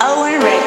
Oh, Owen Ray.